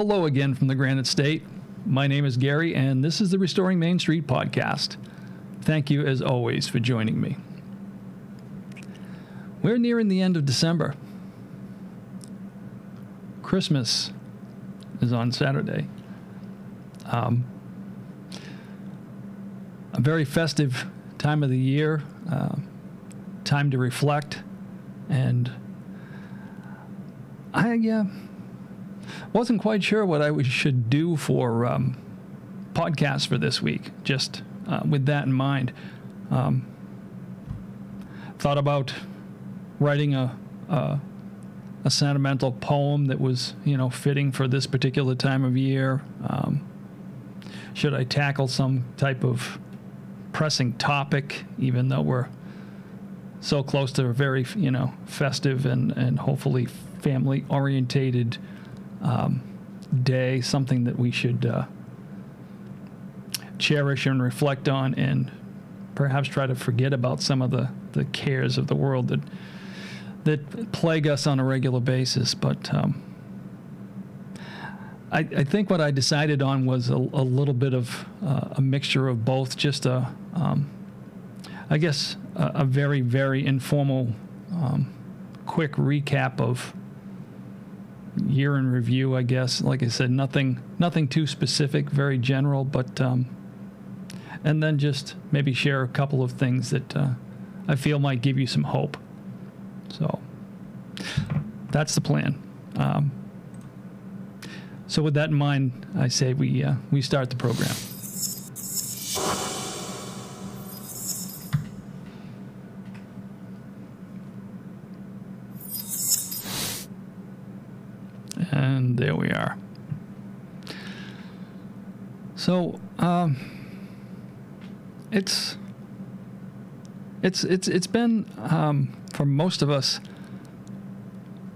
Hello again from the Granite State. My name is Gary, and this is the Restoring Main Street podcast. Thank you, as always, for joining me. We're nearing the end of December. Christmas is on Saturday. Um, a very festive time of the year, uh, time to reflect, and I uh, wasn't quite sure what I should do for um, podcast for this week. Just uh, with that in mind, um, thought about writing a, a a sentimental poem that was you know fitting for this particular time of year. Um, should I tackle some type of pressing topic, even though we're so close to a very you know festive and and hopefully family orientated um, day, something that we should uh, cherish and reflect on, and perhaps try to forget about some of the the cares of the world that that plague us on a regular basis. But um, I, I, think what I decided on was a, a little bit of uh, a mixture of both, just a, um, I guess, a, a, very, very informal, um, quick recap of year in review. I guess, like I said, nothing, nothing too specific, very general, but um, and then just maybe share a couple of things that uh, I feel might give you some hope. So that's the plan. Um, so with that in mind, I say we uh, we start the program. And there we are. So um, it's it's it's it's been um, for most of us.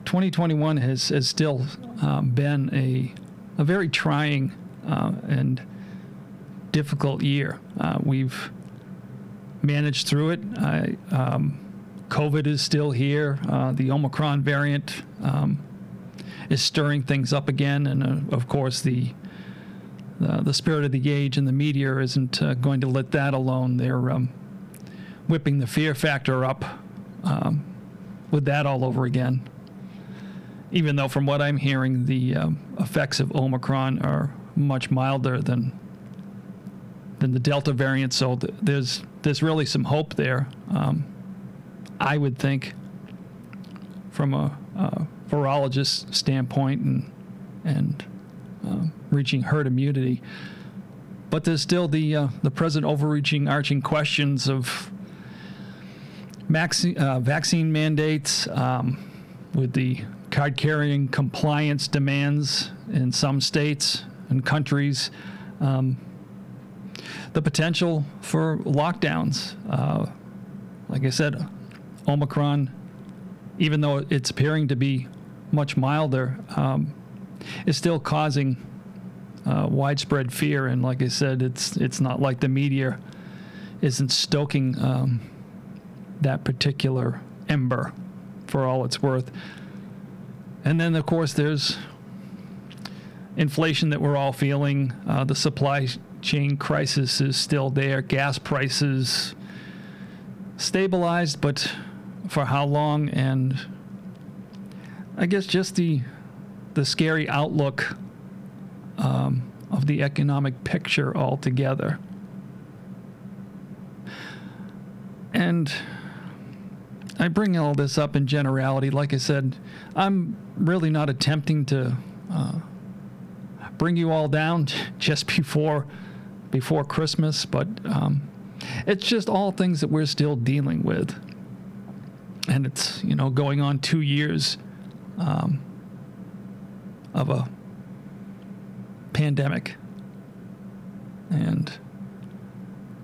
2021 has has still um, been a a very trying uh, and difficult year. Uh, we've managed through it. I, um, COVID is still here. Uh, the Omicron variant um, is stirring things up again, and uh, of course the, the, the spirit of the age and the media isn't uh, going to let that alone. They're um, whipping the fear factor up um, with that all over again even though from what I'm hearing, the um, effects of Omicron are much milder than than the Delta variant. So th- there's there's really some hope there. Um, I would think, from a, a virologist standpoint, and and uh, reaching herd immunity. But there's still the uh, the present overreaching, arching questions of vaccine, uh, vaccine mandates um, with the card carrying compliance demands in some states and countries, um, the potential for lockdowns. Uh, like I said, Omicron, even though it's appearing to be much milder, um, is still causing uh, widespread fear. And like I said, it's it's not like the media isn't stoking um, that particular ember for all it's worth. And then, of course, there's inflation that we're all feeling. Uh, the supply chain crisis is still there. Gas prices stabilized, but for how long? And I guess just the the scary outlook um, of the economic picture altogether. And I bring all this up in generality. Like I said, I'm really not attempting to uh, bring you all down just before before Christmas, but um, it's just all things that we're still dealing with, and it's you know going on two years um, of a pandemic, and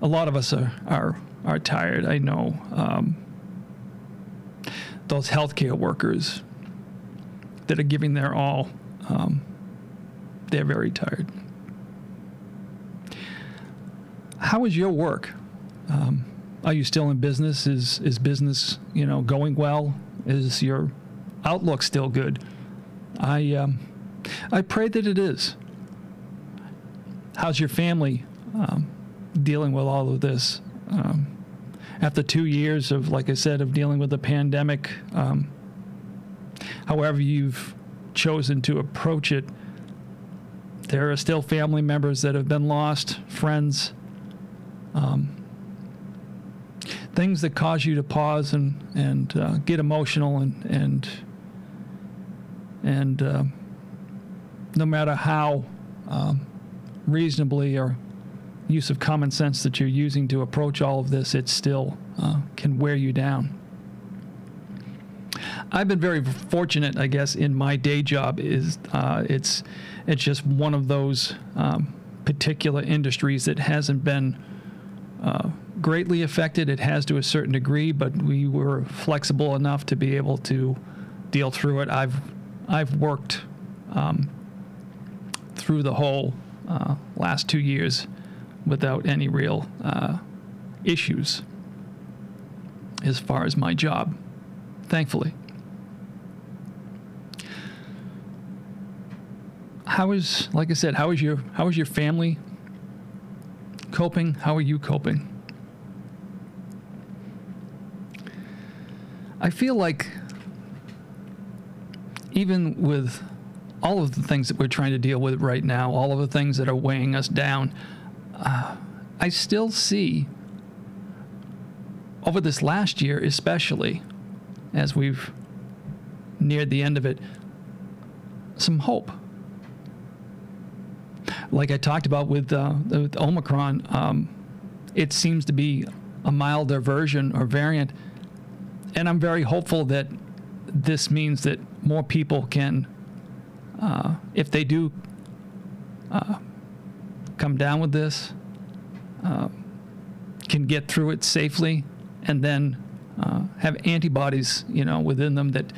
a lot of us are are are tired. I know. Um, those healthcare workers that are giving their all, um, they're very tired. How is your work? Um, are you still in business? Is is business you know going well? Is your outlook still good? I um, I pray that it is. How's your family um, dealing with all of this? Um, after two years of, like I said, of dealing with the pandemic, um, however you've chosen to approach it, there are still family members that have been lost, friends, um, things that cause you to pause and and uh, get emotional and and and uh, no matter how um, reasonably or use of common sense that you're using to approach all of this, it still uh, can wear you down. I've been very fortunate, I guess, in my day job. Is uh, it's it's just one of those um, particular industries that hasn't been uh, greatly affected. It has to a certain degree, but we were flexible enough to be able to deal through it. I've I've worked um, through the whole uh, last two years without any real uh, issues as far as my job, thankfully. How is, like I said, how is your how is your family coping? How are you coping? I feel like even with all of the things that we're trying to deal with right now, all of the things that are weighing us down, uh, I still see over this last year, especially as we've neared the end of it, some hope. Like I talked about with, uh, with Omicron, um, it seems to be a milder version or variant. And I'm very hopeful that this means that more people can, uh, if they do uh, come down with this, uh, can get through it safely, and then uh, have antibodies, you know, within them that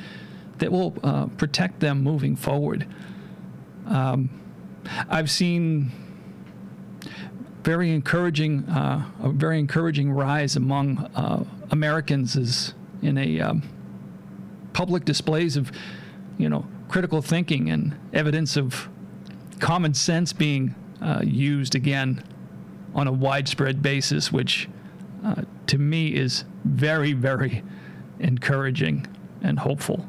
that will uh, protect them moving forward. Um, I've seen very encouraging, uh, a very encouraging rise among Americans is in a um, public displays of, you know, critical thinking and evidence of common sense being uh, used again on a widespread basis, which uh, to me is very, very encouraging and hopeful.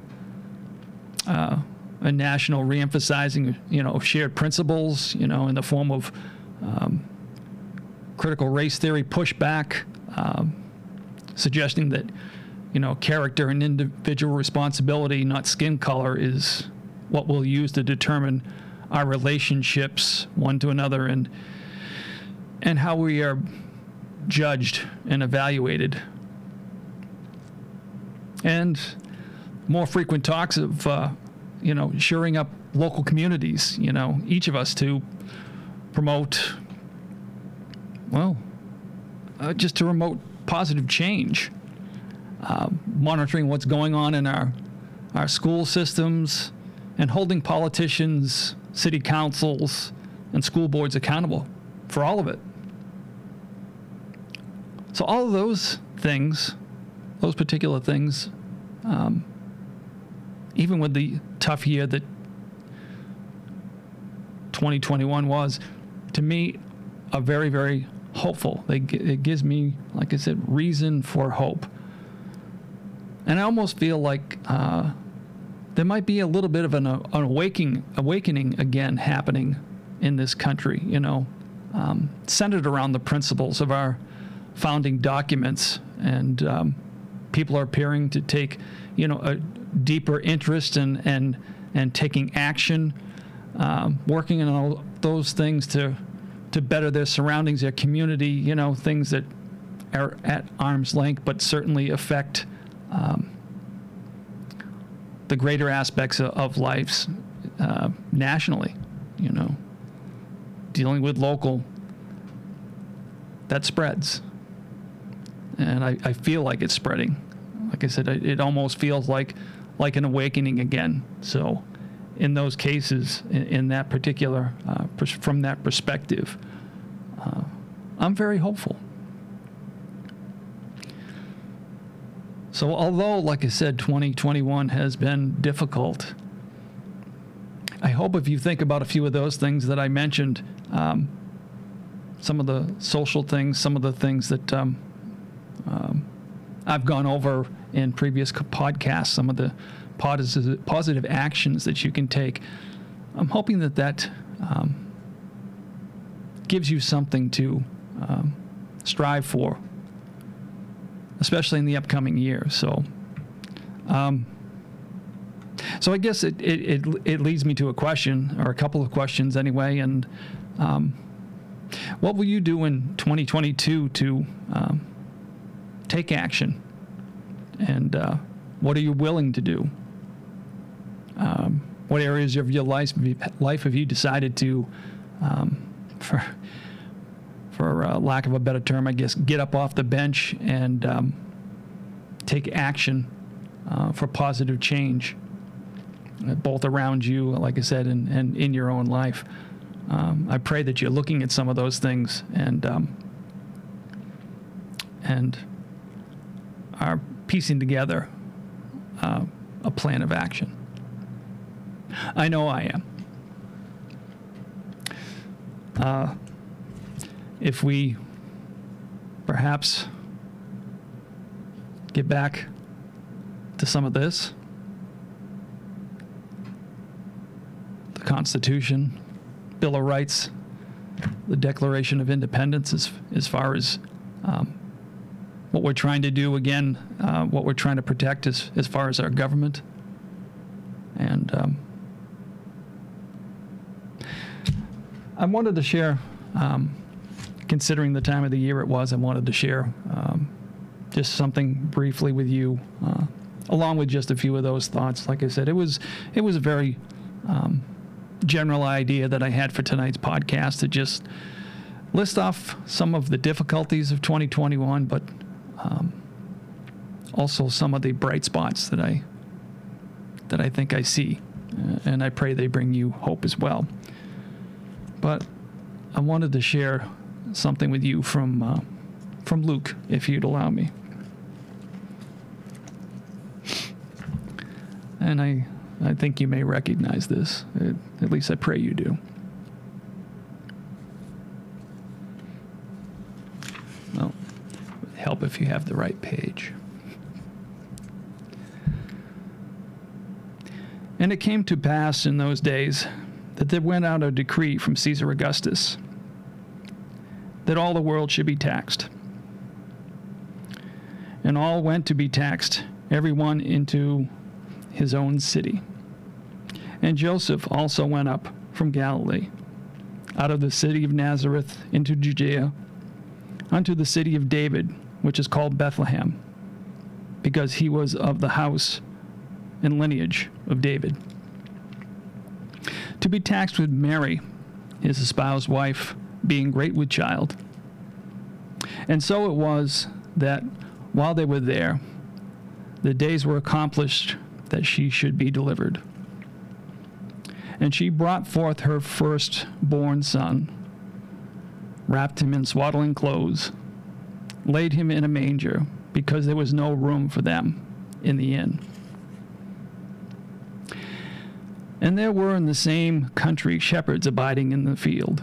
Uh, a national reemphasizing, you know, shared principles, you know, in the form of um, critical race theory pushback, um, suggesting that, you know, character and individual responsibility, not skin color, is what we'll use to determine our relationships one to another and and how we are judged and evaluated. And more frequent talks of, uh, you know, shoring up local communities, you know, each of us to promote, well, uh, just to promote positive change, uh, monitoring what's going on in our, our school systems, and holding politicians, city councils, and school boards accountable for all of it. So, all of those things, those particular things, um, even with the tough year that 2021 was, to me, are very, very hopeful. They, it gives me, like I said, reason for hope. And I almost feel like uh, there might be a little bit of an, uh, an awakening, awakening again happening in this country, you know, um, centered around the principles of our founding documents, and um, people are appearing to take, you know, a deeper interest in and and taking action, um, working on all those things to to better their surroundings, their community, you know, things that are at arm's length, but certainly affect um, the greater aspects of, of lives uh, nationally, you know, dealing with local that spreads and I, I feel like it's spreading. Like I said, it, it almost feels like like an awakening again. So, in those cases, in, in that particular, uh, pers- from that perspective, uh, I'm very hopeful. So, although, like I said, 2021 has been difficult, I hope if you think about a few of those things that I mentioned, um, some of the social things, some of the things that um, um, I've gone over in previous podcasts, some of the positive, positive actions that you can take. I'm hoping that that um, gives you something to um, strive for, especially in the upcoming year. So, um, so I guess it, it, it, it, leads me to a question, or a couple of questions anyway. And um, what will you do in 2022 to um, take action? And uh, what are you willing to do? Um, what areas of your life, life have you decided to, um, for, for uh, lack of a better term, I guess, get up off the bench and um, take action uh, for positive change, uh, both around you, like I said, and, and in your own life? Um, I pray that you're looking at some of those things and um, and are piecing together uh, a plan of action. I know I am. Uh, if we perhaps get back to some of this, the Constitution, Bill of Rights, the Declaration of Independence, as, as far as um, what we're trying to do again, uh, what we're trying to protect as, as far as our government. And um, I wanted to share, um, considering the time of the year it was, I wanted to share um, just something briefly with you, uh, along with just a few of those thoughts. Like I said, it was it was a very um, general idea that I had for tonight's podcast to just list off some of the difficulties of 2021, but um, also some of the bright spots that I that I think I see, and I pray they bring you hope as well. But I wanted to share something with you from uh, from Luke, if you'd allow me. And I I think you may recognize this. At least I pray you do. Well, help if you have the right page. And it came to pass in those days that there went out a decree from Caesar Augustus that all the world should be taxed. And all went to be taxed, every one into his own city. And Joseph also went up from Galilee, out of the city of Nazareth into Judea, unto the city of David, which is called Bethlehem, because he was of the house and lineage of David to be taxed with Mary, his espoused wife, being great with child. And so it was that while they were there, the days were accomplished that she should be delivered. And she brought forth her firstborn son, wrapped him in swaddling clothes, laid him in a manger, because there was no room for them in the inn. And there were in the same country shepherds abiding in the field,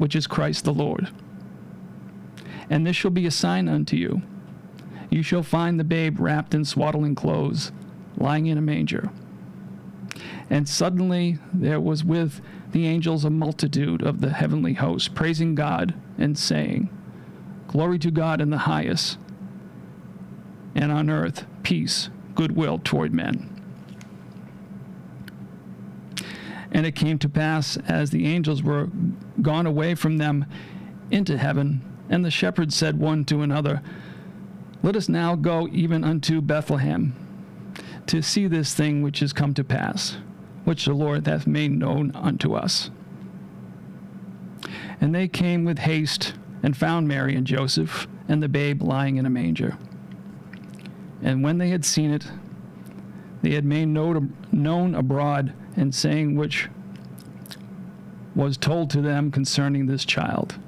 which is Christ the Lord. And this shall be a sign unto you. You shall find the babe wrapped in swaddling clothes, lying in a manger. And suddenly there was with the angels a multitude of the heavenly host, praising God and saying, Glory to God in the highest, and on earth peace, goodwill toward men. And it came to pass, as the angels were gone away from them into heaven, and the shepherds said one to another, Let us now go even unto Bethlehem to see this thing which is come to pass, which the Lord hath made known unto us. And they came with haste and found Mary and Joseph and the babe lying in a manger. And when they had seen it, they had made known abroad and saying which was told to them concerning this child.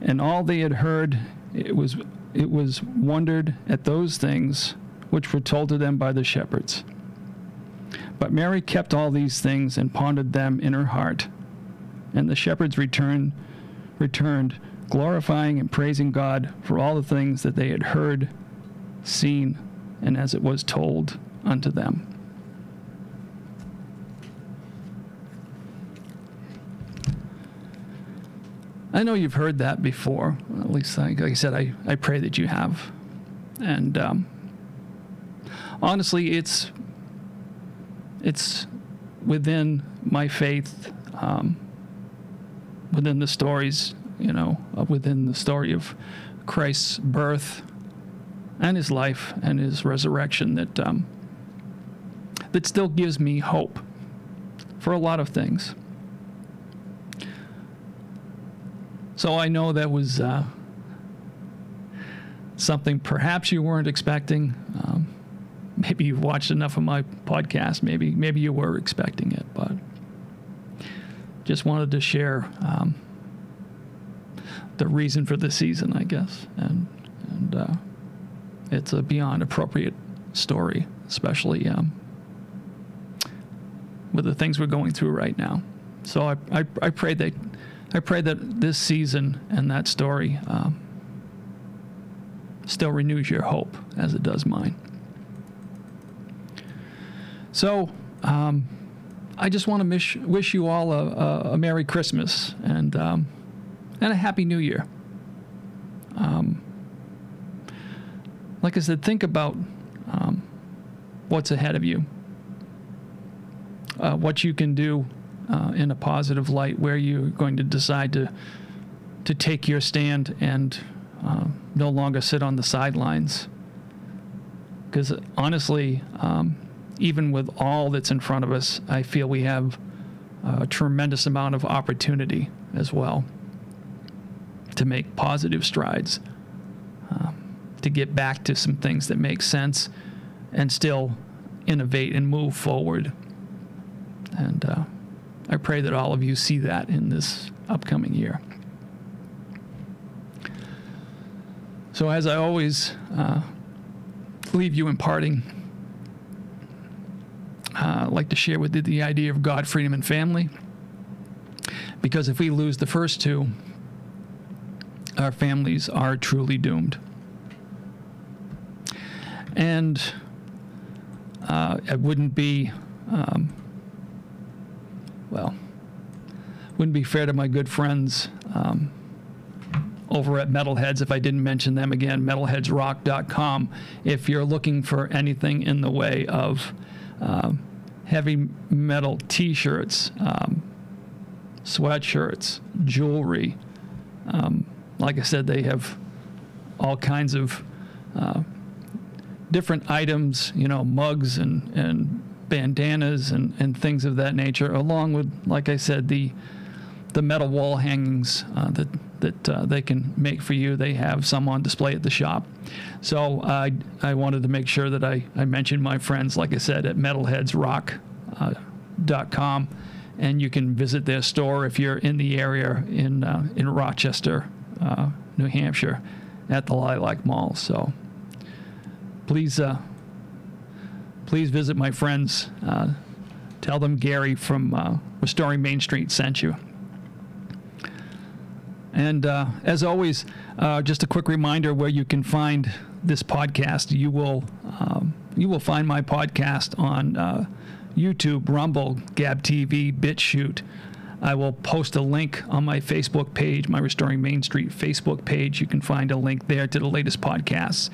And all they had heard, it was it was wondered at those things which were told to them by the shepherds. But Mary kept all these things and pondered them in her heart. And the shepherds returned, returned, glorifying and praising God for all the things that they had heard, seen, and as it was told unto them. I know you've heard that before. At least, like, I said, I, I pray that you have. And um, honestly, it's it's within my faith, um, within the stories, you know, within the story of Christ's birth and his life and his resurrection that um, that still gives me hope for a lot of things. So I know that was uh, something perhaps you weren't expecting. Um, maybe you've watched enough of my podcast. Maybe maybe you were expecting it, but just wanted to share um, the reason for the season, I guess, and and uh, it's a beyond appropriate story, especially um, with the things we're going through right now. So I I, I pray that I pray that this season and that story um, still renews your hope as it does mine. So, um, I just want to wish you all a, a, a Merry Christmas and um, and a Happy New Year. Um, like I said, think about um, what's ahead of you, uh, what you can do uh, in a positive light where you're going to decide to to take your stand and uh, no longer sit on the sidelines. Because honestly, um, even with all that's in front of us, I feel we have a tremendous amount of opportunity as well to make positive strides, to get back to some things that make sense and still innovate and move forward. And uh, I pray that all of you see that in this upcoming year. So, as I always uh, leave you in parting, uh, I'd like to share with you the idea of God, freedom, and family. Because if we lose the first two, our families are truly doomed. And uh, it wouldn't be um, well, wouldn't be fair to my good friends um, over at Metalheadz if I didn't mention them again, metalheadsrock.com. If you're looking for anything in the way of um, heavy metal t shirts, um, sweatshirts, jewelry, um, like I said, they have all kinds of uh, different items, you know, mugs and, and bandanas and, and things of that nature, along with, like I said, the the metal wall hangings uh, that that uh, they can make for you. They have some on display at the shop. So I I wanted to make sure that I, I mentioned my friends, like I said, at metalheadsrock.com, uh, and you can visit their store if you're in the area in uh, in Rochester, uh, New Hampshire, at the Lilac Mall. So please uh, please visit my friends. Uh, tell them Gary from uh, Restoring Main Street sent you. And uh, as always, uh, just a quick reminder where you can find this podcast. You will um, you will find my podcast on uh, YouTube, Rumble, Gab TV, BitChute. I will post a link on my Facebook page, my Restoring Main Street Facebook page. You can find a link there to the latest podcasts.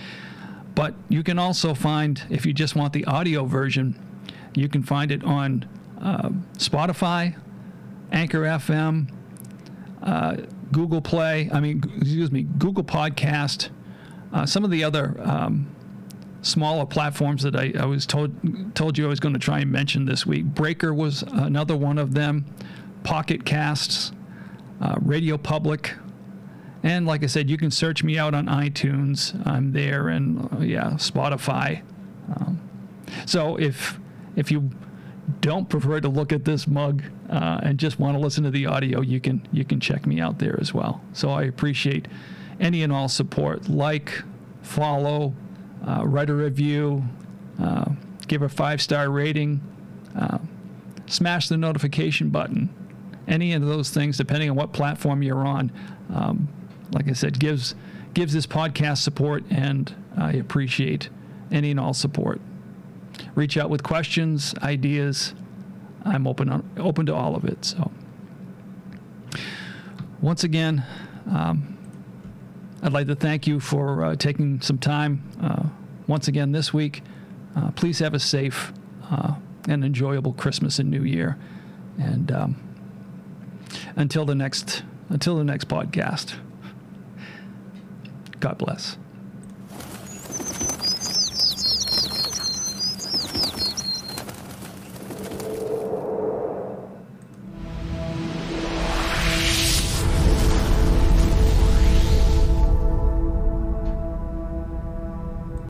But you can also find, if you just want the audio version, you can find it on uh, Spotify, Anchor FM, uh, Google Play, I mean, excuse me, Google Podcast, uh, some of the other um, smaller platforms that I, I was told told you I was going to try and mention this week. Breaker was another one of them. Pocket Casts, uh, Radio Public, and like I said, you can search me out on iTunes. I'm there, and uh, yeah, Spotify. Um, so if if you don't prefer to look at this mug uh, and just want to listen to the audio, you can you can check me out there as well. So I appreciate any and all support. Like, follow, uh, write a review, uh, give a five star rating, uh, smash the notification button. Any of those things, depending on what platform you're on, um, like I said, gives gives this podcast support, and I appreciate any and all support reach out with questions, ideas. I'm open on, open to all of it. So, once again, um, I'd like to thank you for uh, taking some time uh, once again this week. Uh, please have a safe uh, and enjoyable Christmas and New Year. And um, until the next until the next podcast, God bless.